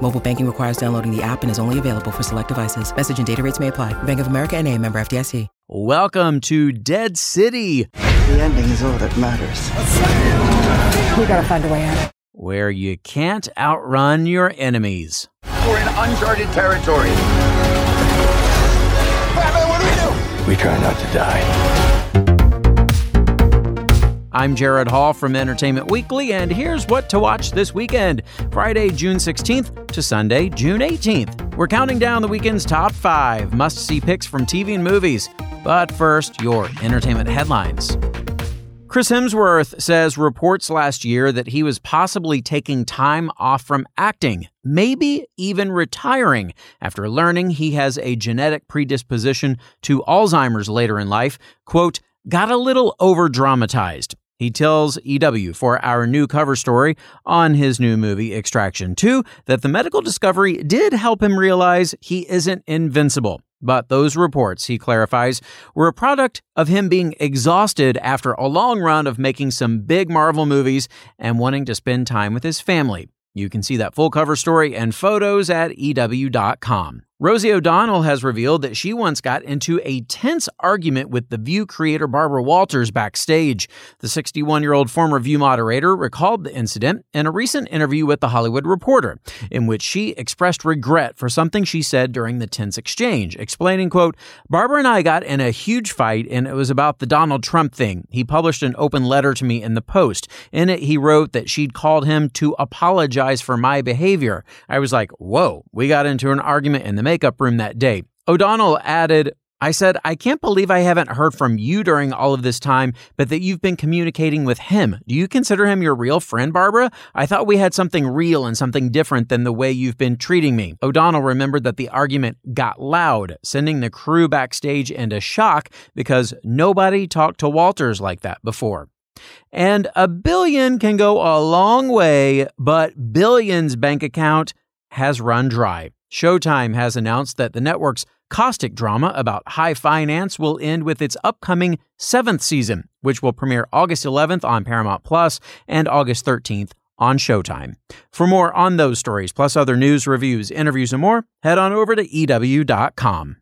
Mobile banking requires downloading the app and is only available for select devices. Message and data rates may apply. Bank of America and a member FDIC. Welcome to Dead City. The ending is all that matters. We gotta find a way out. Where you can't outrun your enemies. We're in uncharted territory. Batman, what do we do? We try not to die. I'm Gerrad Hall from Entertainment Weekly, and here's what to watch this weekend Friday, June 16th to Sunday, June 18th. We're counting down the weekend's top five must see picks from TV and movies. But first, your entertainment headlines. Chris Hemsworth says reports last year that he was possibly taking time off from acting, maybe even retiring, after learning he has a genetic predisposition to Alzheimer's later in life, quote, got a little over dramatized. He tells EW for our new cover story on his new movie Extraction 2 that the medical discovery did help him realize he isn't invincible. But those reports, he clarifies, were a product of him being exhausted after a long run of making some big Marvel movies and wanting to spend time with his family. You can see that full cover story and photos at EW.com. Rosie O'Donnell has revealed that she once got into a tense argument with The View creator Barbara Walters backstage. The 61 year old former View moderator recalled the incident in a recent interview with The Hollywood Reporter, in which she expressed regret for something she said during the tense exchange, explaining, quote, Barbara and I got in a huge fight and it was about the Donald Trump thing. He published an open letter to me in the Post. In it, he wrote that she'd called him to apologize for my behavior. I was like, whoa, we got into an argument in the makeup room that day. O'Donnell added, I said, I can't believe I haven't heard from you during all of this time, but that you've been communicating with him. Do you consider him your real friend, Barbara? I thought we had something real and something different than the way you've been treating me. O'Donnell remembered that the argument got loud, sending the crew backstage into shock because nobody talked to Walters like that before. And a billion can go a long way, but Billions' bank account has run dry. Showtime has announced that the network's caustic drama about high finance will end with its upcoming seventh season, which will premiere August 11th on Paramount Plus and August 13th on Showtime. For more on those stories, plus other news, reviews, interviews, and more, head on over to EW.com.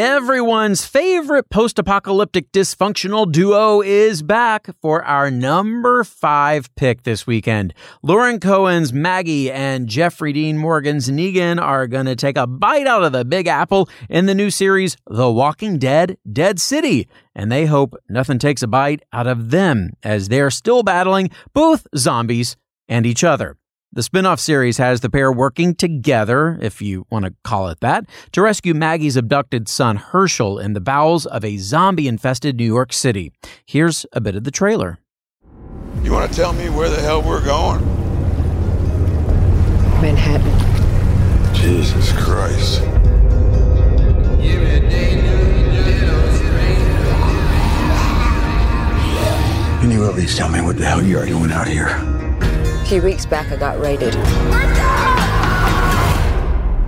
Everyone's favorite post apocalyptic dysfunctional duo is back for our number five pick this weekend. Lauren Cohan's Maggie and Jeffrey Dean Morgan's Negan are going to take a bite out of the Big Apple in the new series, The Walking Dead Dead City. And they hope nothing takes a bite out of them as they're still battling both zombies and each other. The spin off series has the pair working together, if you want to call it that, to rescue Maggie's abducted son Hershel in the bowels of a zombie infested New York City. Here's a bit of the trailer. You want to tell me where the hell we're going? Manhattan. Jesus Christ. Can you at least tell me what the hell you're doing out here? A few weeks back, I got raided.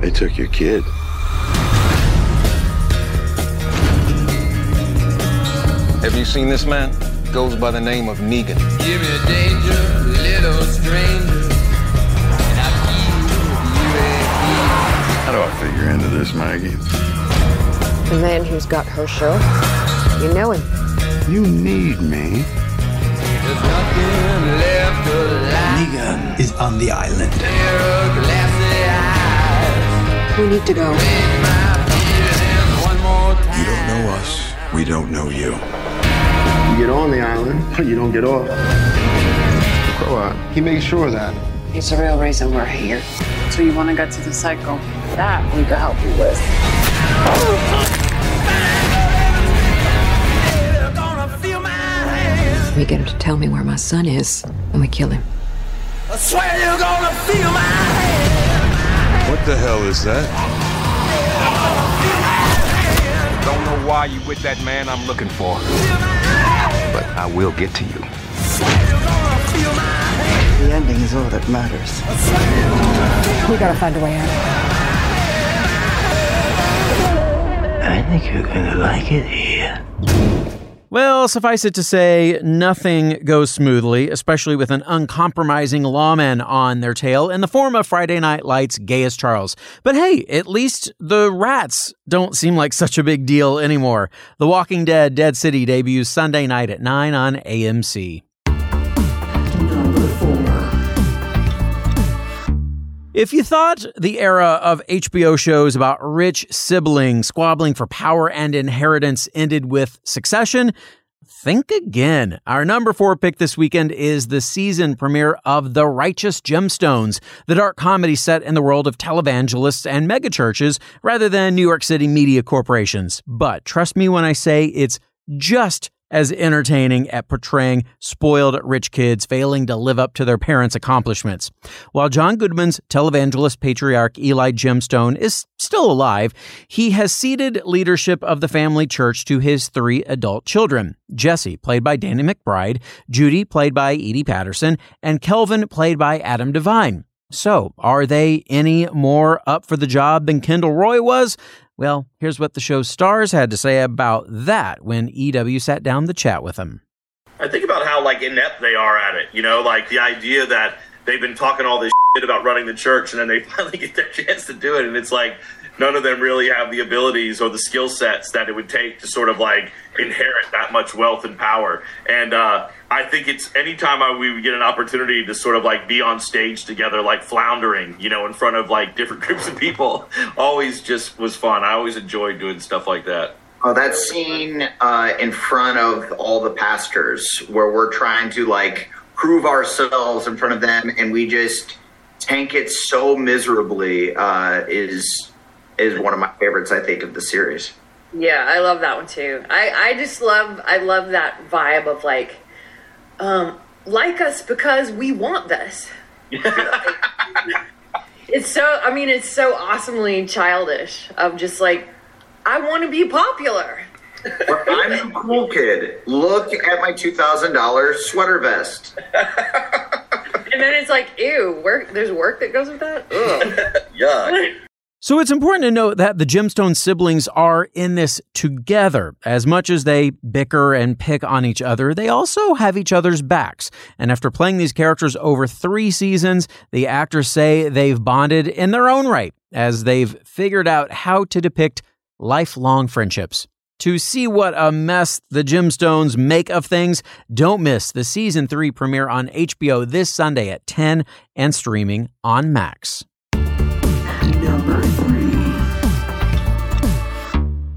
They took your kid. Have you seen this man? Goes by the name of Negan. Give me danger, little stranger. And I How do I figure into this, Maggie? The man who's got her show. You know him. You need me. Negan is on the island. Your glassy eyes. We need to go. My feelings one more time. You don't know us. We don't know you. You get on the island, but you don't get off. Crow out. He makes sure of that. It's the real reason we're here. So you want to get to the cycle? That we can help you with. We get him to tell me where my son is, and we kill him. I swear you're gonna feel my hand. What the hell is that? Don't know why you with that man I'm looking for. But I will get to you. The ending is all that matters. We gotta find a way out. I think you're gonna like it here. Well, suffice it to say, nothing goes smoothly, especially with an uncompromising lawman on their tail in the form of Friday Night Lights' Gaius Charles. But hey, at least the rats don't seem like such a big deal anymore. The Walking Dead Dead City debuts Sunday night at 9 on AMC. If you thought the era of HBO shows about rich siblings squabbling for power and inheritance ended with succession, think again. Our number four pick this weekend is the season premiere of The Righteous Gemstones, the dark comedy set in the world of televangelists and megachurches rather than New York City media corporations. But trust me when I say it's just as entertaining at portraying spoiled rich kids failing to live up to their parents' accomplishments. While John Goodman's televangelist patriarch Eli Gemstone is still alive, he has ceded leadership of the family church to his three adult children Jesse, played by Danny McBride, Judy, played by Edi Patterson, and Kelvin, played by Adam Devine. So, are they any more up for the job than Kendall Roy was? Well, here's what the show's stars had to say about that when EW sat down to chat with them. I think about how like inept they are at it. You know, like the idea that they've been talking all this shit about running the church, and then they finally get their chance to do it, and it's like none of them really have the abilities or the skill sets that it would take to sort of like inherit that much wealth and power. And uh, I think it's anytime I, we get an opportunity to sort of like be on stage together, like floundering, you know, in front of like different groups of people, always just was fun. I always enjoyed doing stuff like that. Oh, that scene uh, in front of all the pastors where we're trying to like prove ourselves in front of them and we just tank it so miserably uh, is is one of my favorites, I think, of the series. Yeah, I love that one too. I, I just love I love that vibe of like um, like us because we want this. it's so I mean it's so awesomely childish of just like I want to be popular. I'm the cool kid. Look at my two thousand dollars sweater vest. and then it's like, ew, work. There's work that goes with that. Ugh. yeah. So it's important to note that the Gemstone siblings are in this together. As much as they bicker and pick on each other, they also have each other's backs. And after playing these characters over three seasons, the actors say they've bonded in their own right as they've figured out how to depict lifelong friendships. To see what a mess the Gemstones make of things, don't miss the season 3 premiere on HBO this Sunday at 10 and streaming on Max.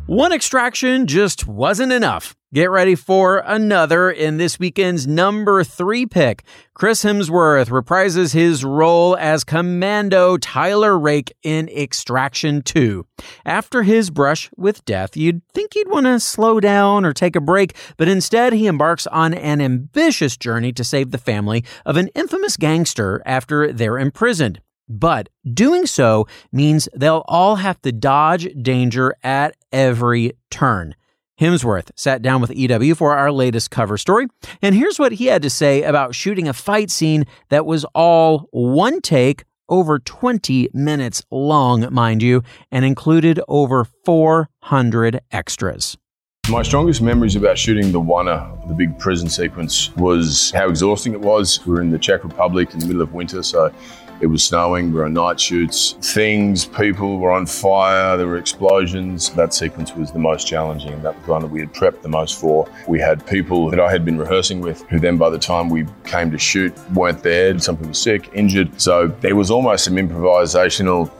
One extraction just wasn't enough. Get ready for another in this weekend's number three pick. Chris Hemsworth reprises his role as Commando Tyler Rake in Extraction 2. After his brush with death, you'd think he'd want to slow down or take a break, but instead he embarks on an ambitious journey to save the family of an infamous gangster after they're imprisoned. But doing so means they'll all have to dodge danger at every turn. Hemsworth sat down with EW for our latest cover story, and here's what he had to say about shooting a fight scene that was all one take, over 20 minutes long, mind you, and included over 400 extras. My strongest memories about shooting the oner, the big prison sequence, was how exhausting it was. We were in the Czech Republic in the middle of winter, so it was snowing, we were on night shoots. Things, people were on fire, there were explosions. That sequence was the most challenging, and that was one that we had prepped the most for. We had people that I had been rehearsing with who then, by the time we came to shoot, weren't there. Some people were sick, injured. So there was almost some improvisational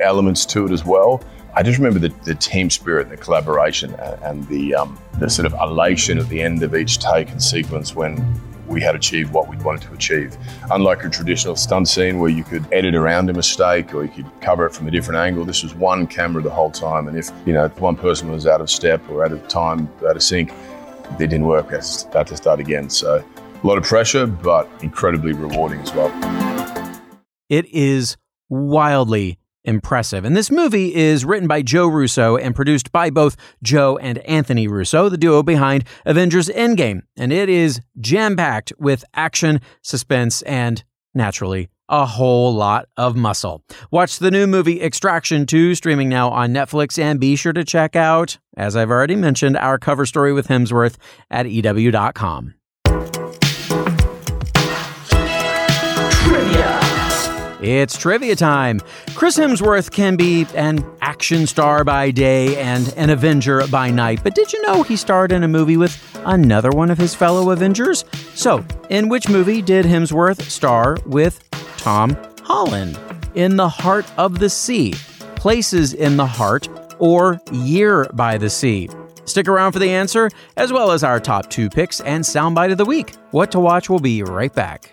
elements to it as well. I just remember the, the team spirit, and the collaboration, and the um, the sort of elation at the end of each take and sequence when we had achieved what we'd wanted to achieve. Unlike a traditional stunt scene where you could edit around a mistake or you could cover it from a different angle, this was one camera the whole time. And if you know one person was out of step or out of time, out of sync, it didn't work. We had to start again. So a lot of pressure, but incredibly rewarding as well. It is wildly impressive. And this movie is written by Joe Russo and produced by both Joe and Anthony Russo, the duo behind Avengers Endgame. And it is jam packed with action, suspense, and naturally, a whole lot of muscle. Watch the new movie Extraction 2 streaming now on Netflix and be sure to check out, as I've already mentioned, our cover story with Hemsworth at EW.com. It's trivia time. Chris Hemsworth can be an action star by day and an Avenger by night, but did you know he starred in a movie with another one of his fellow Avengers? So, in which movie did Hemsworth star with Tom Holland? In the Heart of the Sea, Places in the Heart, or Year by the Sea? Stick around for the answer, as well as our top two picks and soundbite of the week. What to watch will be right back.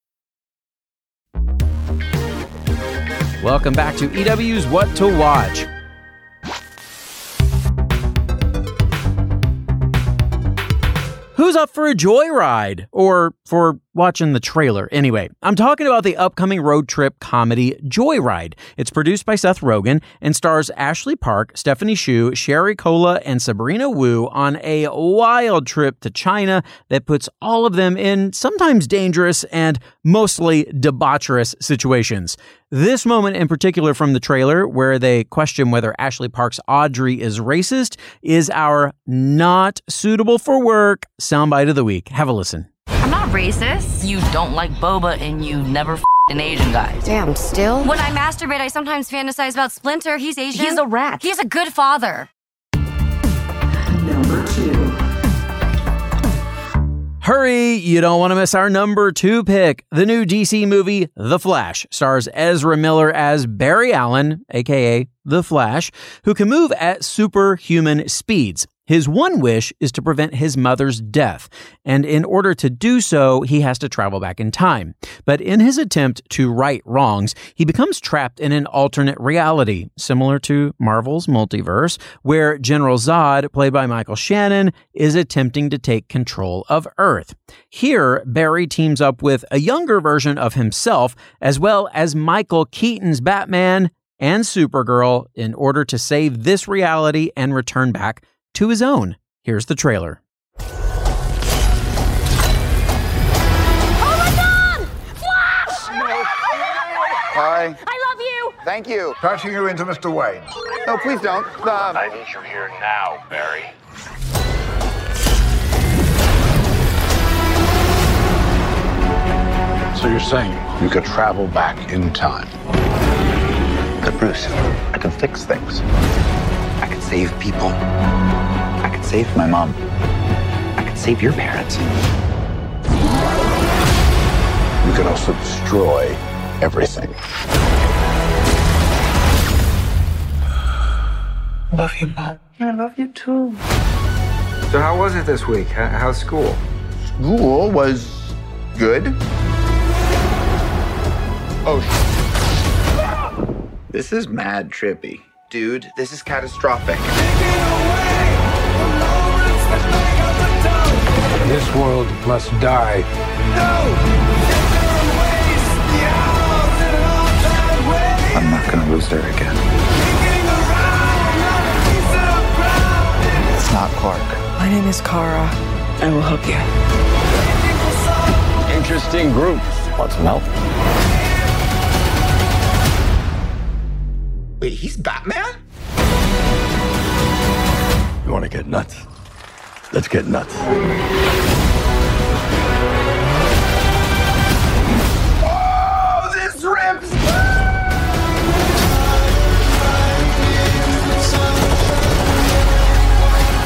Welcome back to EW's What to Watch. Who's up for a joyride? Or for watching the trailer. Anyway, I'm talking about the upcoming road trip comedy Joyride. It's produced by Seth Rogen and stars Ashley Park, Stephanie Hsu, Sherry Cola, and Sabrina Wu on a wild trip to China that puts all of them in sometimes dangerous and mostly debaucherous situations. This moment in particular from the trailer, where they question whether Ashley Park's Audrey is racist, is our not suitable for work soundbite of the week. Have a listen. I'm not racist. You don't like boba and you never f- an Asian guy. Damn, still? When I masturbate, I sometimes fantasize about Splinter. He's Asian. He's a rat. He's a good father. Number two. Hurry! You don't want to miss our number two pick. The new DC movie, The Flash, stars Ezra Miller as Barry Allen, aka The Flash, who can move at superhuman speeds. His one wish is to prevent his mother's death, and in order to do so, he has to travel back in time. But in his attempt to right wrongs, he becomes trapped in an alternate reality, similar to Marvel's multiverse, where General Zod, played by Michael Shannon, is attempting to take control of Earth. Here, Barry teams up with a younger version of himself, as well as Michael Keaton's Batman and Supergirl, in order to save this reality and return back to his own. Here's the trailer. Oh my god! Flash! Hi. I love you! Thank you. Passing you into Mr. Wayne. No, please don't. Uh, I need you here now, Barry. So you're saying you could travel back in time? But Bruce, I can fix things. I can save people. I can save my mom. I can save your parents. You can also destroy everything. Love you, Mom. I love you too. So how was it this week? How's school? School was good. Oh, sh- This is mad trippy. Dude, this is catastrophic. This world must die. No! I'm not gonna lose her again. It's not Clark. My name is Kara. I will help you. Interesting group. Want some help? Wait, he's Batman? You want to get nuts? Let's get nuts. Oh, this rips!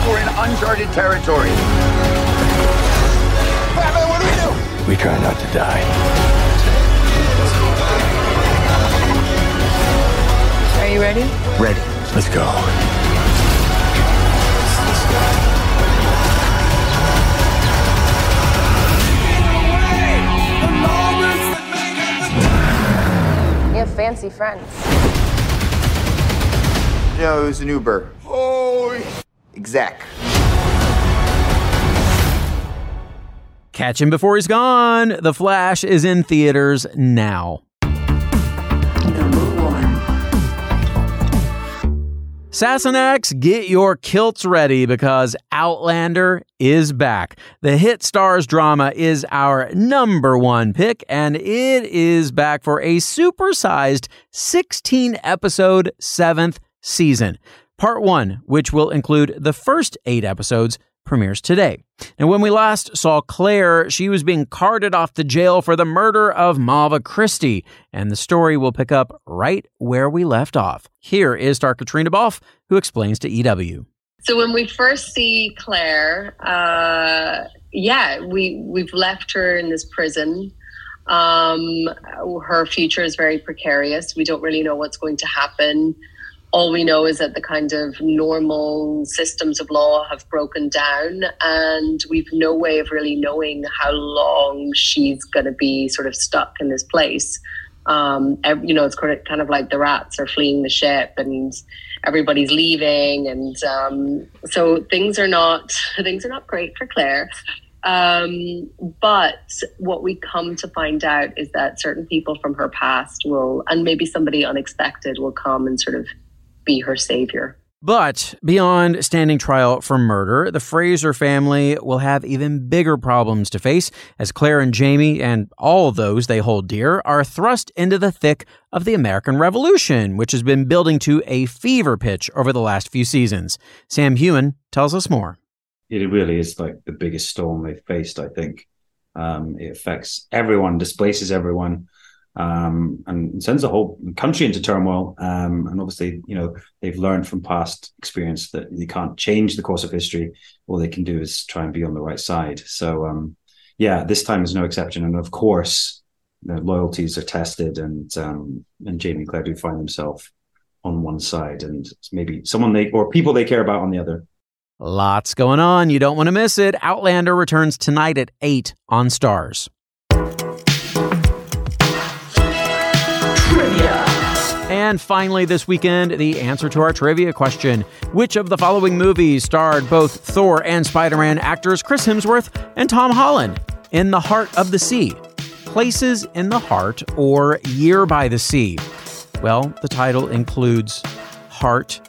We're in uncharted territory. Batman, what do we do? We try not to die. Are you ready? Ready. Let's go. Friends. No, it was an Uber. Holy. Exec. Catch him before he's gone. The Flash is in theaters now. Sassenachs, get your kilts ready because Outlander is back. The hit Starz drama is our number one pick, and it is back for a supersized 16 episode seventh season. Part one, which will include the first eight episodes, premieres today. And when we last saw Claire, she was being carted off to jail for the murder of Malva Christie, and the story will pick up right where we left off. Here is star Caitríona Balfe, who explains to EW. So when we first see Claire, uh, yeah, we we've left her in this prison. Um, her future is very precarious. We don't really know what's going to happen all we know is that the kind of normal systems of law have broken down and we've no way of really knowing how long she's going to be sort of stuck in this place. Um, you know it's kind of like the rats are fleeing the ship and everybody's leaving and um, so things are not things are not great for claire. Um, but what we come to find out is that certain people from her past will and maybe somebody unexpected will come and sort of be her savior. But beyond standing trial for murder, the Fraser family will have even bigger problems to face as Claire and Jamie and all those they hold dear are thrust into the thick of the American Revolution, which has been building to a fever pitch over the last few seasons. Sam Heughan tells us more. It really is like the biggest storm they've faced, I think. Um, it affects everyone, displaces everyone um, and sends the whole country into turmoil. Um, and obviously, you know, they've learned from past experience that you can't change the course of history. All they can do is try and be on the right side. So, um, yeah, this time is no exception. And of course, the loyalties are tested, and um, and Jamie Claire do find themselves on one side, and maybe someone they or people they care about on the other. Lots going on. You don't want to miss it. Outlander returns tonight at 8 on Starz. And finally, this weekend, the answer to our trivia question Which of the following movies starred both Thor and Spider Man actors Chris Hemsworth and Tom Holland? In the Heart of the Sea, Places in the Heart, or Year by the Sea? Well, the title includes Heart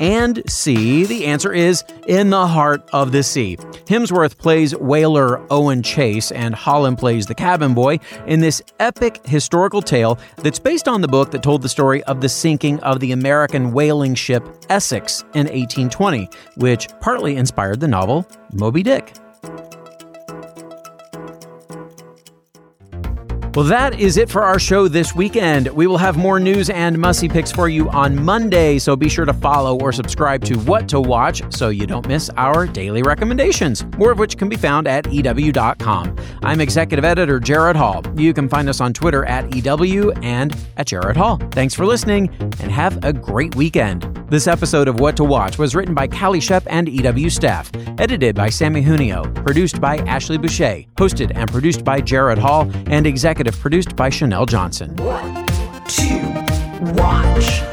and sea? The answer is In the Heart of the Sea. Hemsworth plays whaler Owen Chase, and Holland plays the cabin boy in this epic historical tale that's based on the book that told the story of the sinking of the American whaling ship Essex in 1820, which partly inspired the novel Moby Dick. Well, that is it for our show this weekend. We will have more news and musty picks for you on Monday, so be sure to follow or subscribe to What to Watch so you don't miss our daily recommendations, more of which can be found at EW.com. I'm executive editor Gerrad Hall. You can find us on Twitter at EW and at Gerrad Hall. Thanks for listening and have a great weekend. This episode of What to Watch was written by Calie Schepp and EW staff, edited by Samee Junio, produced by Ashley Boucher, hosted and produced by Gerrad Hall, and executive executive produced by Chanelle Johnson. What to watch?